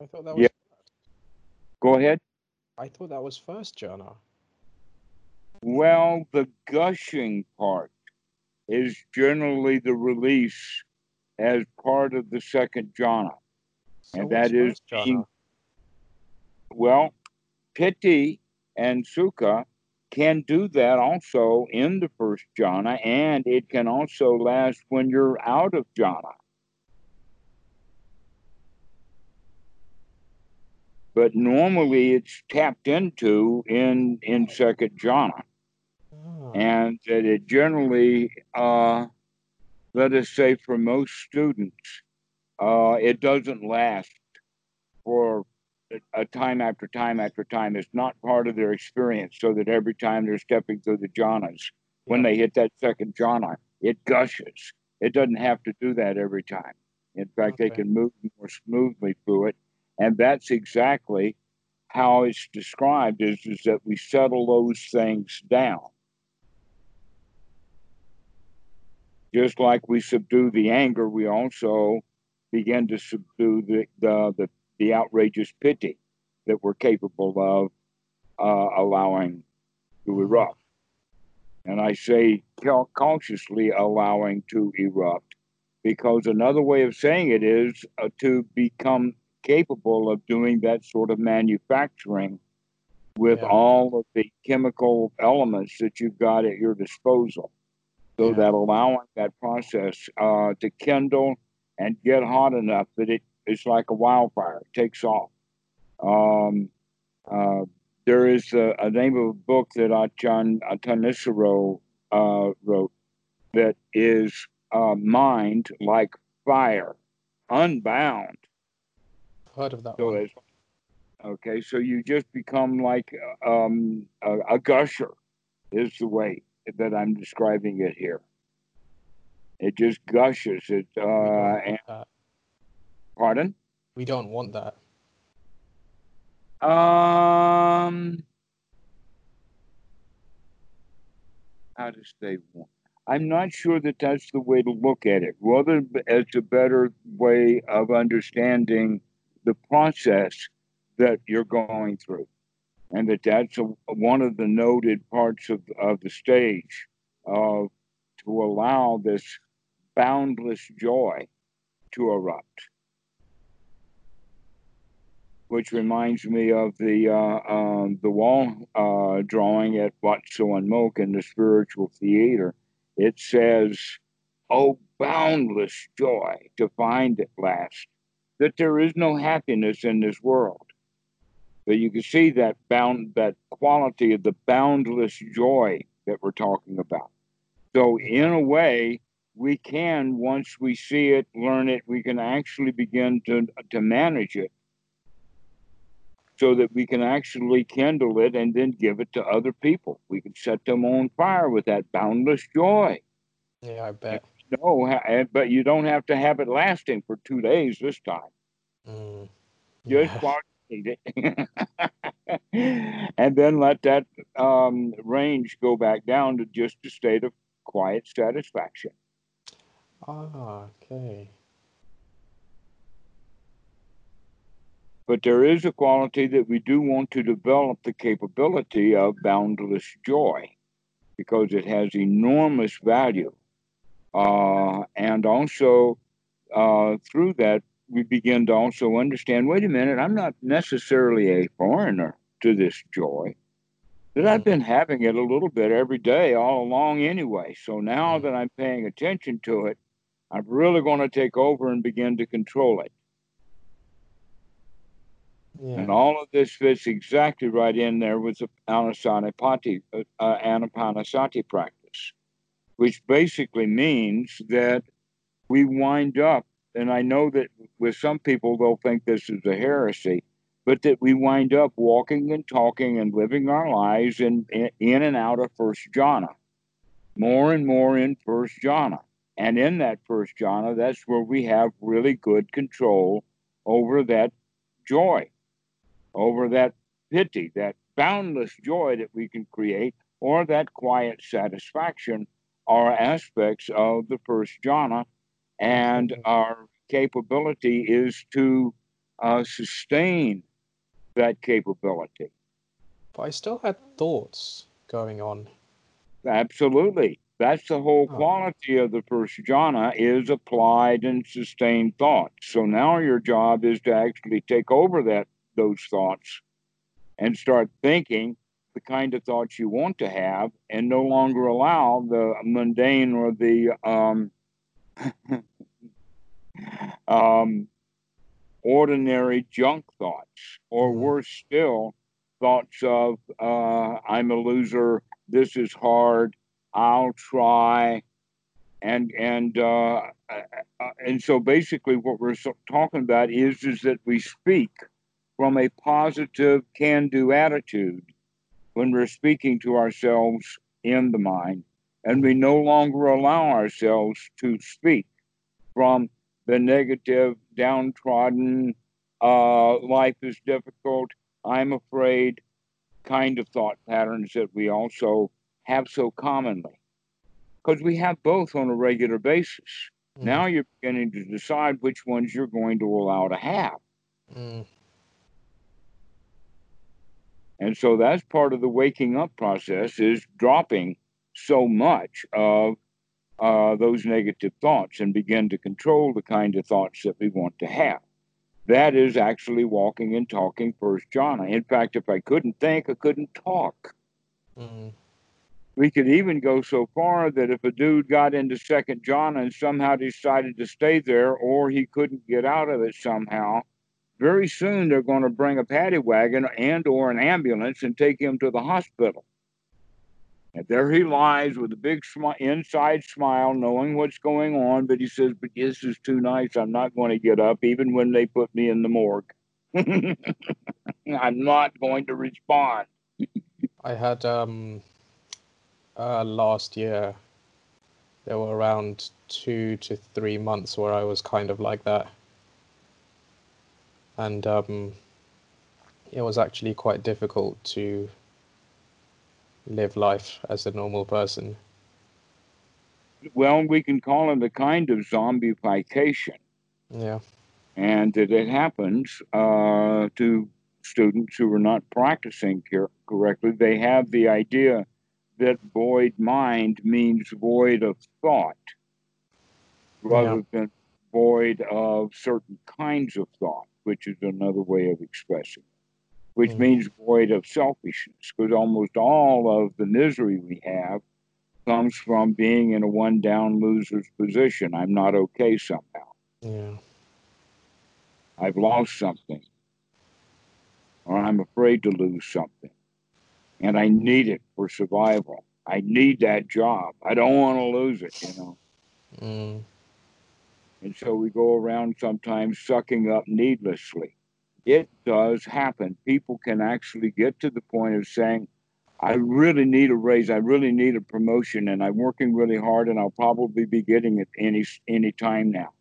I thought that was. Yeah. Go ahead. I thought that was first jhana. Well, the gushing part is generally the release as part of the second jhana. So And that is jhana? Well, piti and sukha can do that also in the first jhana, and it can also last when you're out of jhana. But normally it's tapped into in in second jhana, Ah, and that it generally, uh, let us say, for most students, uh, it doesn't last for a- a time after time after time. It's not part of their experience, so that every time they're stepping through the jhanas, when they hit that second jhana, it gushes. It doesn't have to do that every time. In fact, they can move more smoothly through it, and that's exactly how it's described. Is is that we settle those things down, just like we subdue the anger. We also begin to subdue the the the, the outrageous piti that we're capable of uh, allowing to erupt. And I say consciously allowing to erupt because another way of saying it is uh, to become capable of doing that sort of manufacturing with Yeah. all of the chemical elements that you've got at your disposal. So Yeah. that allowing that process uh, to kindle and get hot enough that it's like a wildfire, it takes off. Um, uh, there is a, a name of a book that Achan Thanissaro uh, wrote that is uh, mind like fire, unbound. Heard of that So okay. So you just become like um, a, a gusher, is the way that I'm describing it here. It just gushes. It. Uh, and, pardon. we don't want that. Um, how to say one. I'm not sure that that's the way to look at it. Rather, it's a better way of understanding the process that you're going through, and that that's a, one of the noted parts of, of the stage of to allow this boundless joy to erupt which reminds me of the uh, um, the wall uh, drawing at Wat Suan Mokkh in the spiritual theater. It says, "Oh, boundless joy to find at last that there is no happiness in this world." So you can see that bound that quality of the boundless joy that we're talking about. So in a way, we can once we see it, learn it, we can actually begin to to manage it so that we can actually kindle it and then give it to other people. We can set them on fire with that boundless joy. Yeah, I bet. No, but you don't have to have it lasting for two days this time. Mm. Just Yeah. while you it. and then let that um, range go back down to just a state of quiet satisfaction. Ah, okay. But there is a quality that we do want to develop the capability of boundless joy because it has enormous value. Uh, and also, uh, through that, we begin to also understand wait a minute, I'm not necessarily a foreigner to this joy. That I've been having it a little bit every day all along anyway. So now that I'm paying attention to it, I'm really going to take over and begin to control it. Yeah. And all of this fits exactly right in there with the anapanasati, uh, uh, anapanasati practice, which basically means that we wind up, and I know that with some people they'll think this is a heresy, but that we wind up walking and talking and living our lives in, in, and out of first jhana, more and more in first jhana. And in that first jhana, that's where we have really good control over that joy over that piti, that boundless joy that we can create, or that quiet satisfaction are aspects of the first jhana. And our capability is to uh, sustain that capability. But I still had thoughts going on. Absolutely. That's the whole Oh. quality of the first jhana is applied and sustained thought. So now your job is to actually take over that those thoughts and start thinking the kind of thoughts you want to have and no longer allow the mundane or the um, um, ordinary junk thoughts, or Mhm. worse still, thoughts of uh, I'm a loser, this is hard, I'll try, and and uh, uh, and so basically what we're talking about is is that we speak from a positive can-do attitude when we're speaking to ourselves in the mind, and we no longer allow ourselves to speak from the negative, downtrodden, uh, life is difficult, I'm afraid kind of thought patterns that we also have so commonly. Because we have both on a regular basis. Mm, Now you're beginning to decide which ones you're going to allow to have. mm, And so that's part of the waking up process is dropping so much of uh, those negative thoughts and begin to control the kind of thoughts that we want to have. That is actually walking and talking first jhana. In fact, if I couldn't think, I couldn't talk. mm, We could even go so far that if a dude got into second jhana and somehow decided to stay there or he couldn't get out of it somehow, very soon they're going to bring a paddy wagon and or an ambulance and take him to the hospital. And there he lies with a big smi- inside smile, knowing what's going on, but he says, But this is too nice. I'm not going to get up, even when they put me in the morgue. I'm not going to respond. I had um uh last year there were around two to three months where I was kind of like that. And um it was actually quite difficult to live life as a normal person. Well, we can call it a kind of zombification. Yeah. and that it happens uh, to students who are not practicing cor- correctly. They have the idea that void mind means void of thought rather than void of certain kinds of thought, which is another way of expressing it, which Mm. means void of selfishness, because almost all of the misery we have comes from being in a one down loser's position. I'm not okay somehow. Yeah. I've lost something, or I'm afraid to lose something, and I need it for survival. I need that job. I don't want to lose it, you know. Mm, And so we go around sometimes sucking up needlessly. It does happen. People can actually get to the point of saying, I really need a raise. I really need a promotion, and I'm working really hard, and I'll probably be getting it any any time now.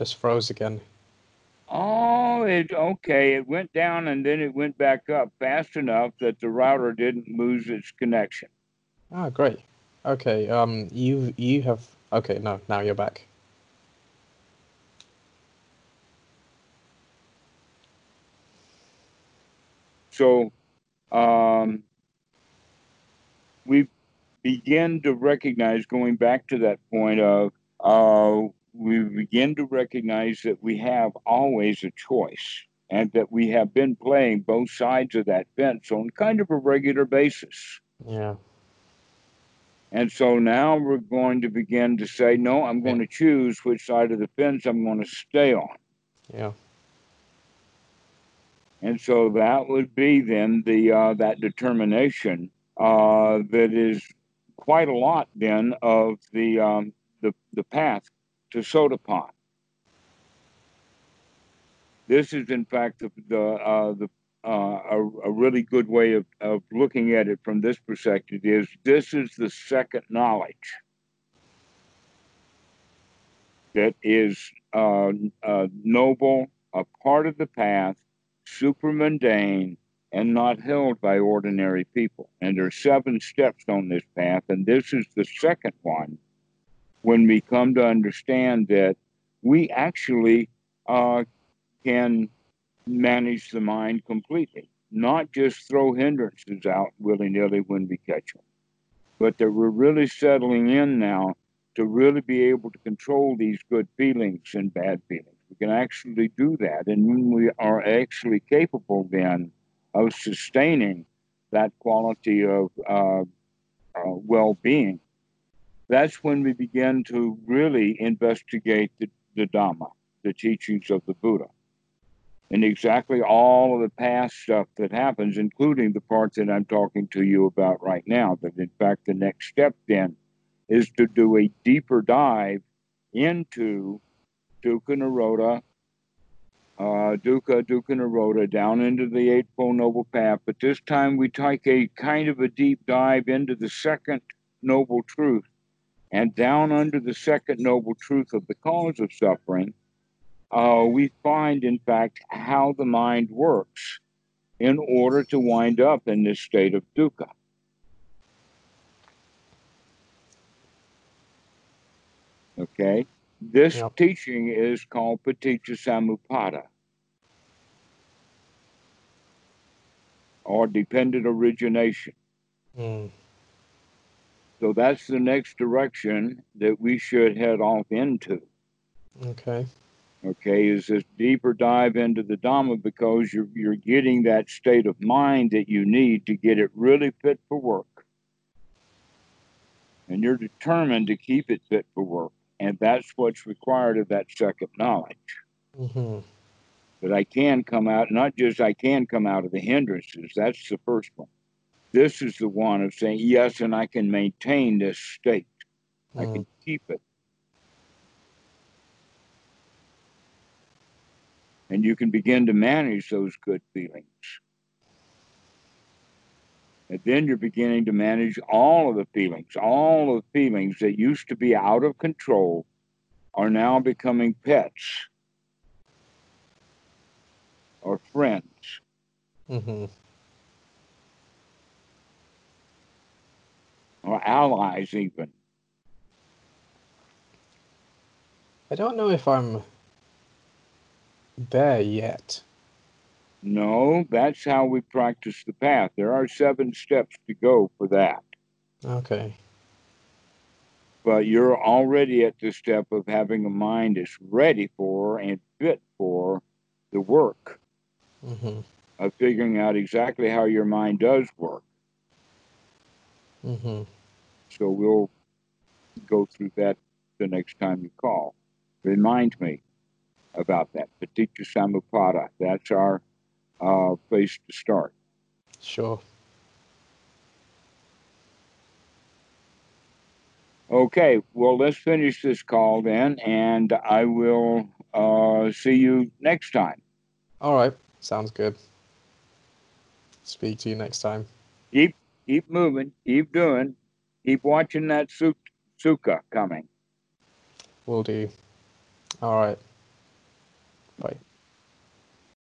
just froze again. Oh, okay. It went down and then it went back up fast enough that the router didn't lose its connection. Ah, great. Okay. Um, you you have okay. No, now you're back. So, um, we begin to recognize, going back to that point of, uh, we begin to recognize that we have always a choice and that we have been playing both sides of that fence on kind of a regular basis. Yeah. And so now we're going to begin to say, no, I'm going to choose which side of the fence I'm going to stay on. Yeah. And so that would be then the uh, that determination uh, that is quite a lot then of the um, the the path to Sotapan. This is in fact the the uh, the uh, a, a really good way of, of looking at it from this perspective is this is the second knowledge that is uh, uh, noble, a part of the path, super mundane, and not held by ordinary people. And there are seven steps on this path, and this is the second one when we come to understand that we actually uh, can manage the mind completely, not just throw hindrances out willy nilly when we catch them, but that we're really settling in now to really be able to control these good feelings and bad feelings. We can actually do that. And when we are actually capable then of sustaining that quality of uh, uh, well being, that's when we begin to really investigate the, the Dhamma, the teachings of the Buddha. And exactly all of the past stuff that happens, including the part that I'm talking to you about right now. That in fact, the next step then is to do a deeper dive into Dukkha Nirodha, uh, Dukkha, Dukkha Nirodha, down into the Eightfold Noble Path. But this time we take a kind of a deep dive into the second noble truth and down under the second noble truth of the cause of suffering. Uh, we find, in fact, how the mind works in order to wind up in this state of dukkha. Okay. This yep. teaching is called Paticca Samuppada or dependent origination. Mm. So that's the next direction that we should head off into. Okay. Okay, is this deeper dive into the Dhamma because you're you're getting that state of mind that you need to get it really fit for work. And you're determined to keep it fit for work. And that's what's required of that second knowledge. Mm-hmm. That I can come out, not just I can come out of the hindrances, that's the first one. This is the one of saying, yes, and I can maintain this state, mm-hmm. I can mm-hmm. keep it. And you can begin to manage those good feelings. And then you're beginning to manage all of the feelings. All of the feelings that used to be out of control are now becoming pets or friends. Mm-hmm. Or allies, even. I don't know if I'm there yet. No, that's how we practice the path. There are seven steps to go for that. Okay. But you're already at the step of having a mind that's ready for and fit for the work mm-hmm. of figuring out exactly how your mind does work. Mm-hmm. So we'll go through that the next time you call. Remind me about that. Paticca Samuppada. That's our uh, place to start. Sure. Okay, well, let's finish this call then, and I will uh, see you next time. All right, sounds good. Speak to you next time. Keep keep moving, keep doing, keep watching that su- sukha coming. Will do. All right. Bye.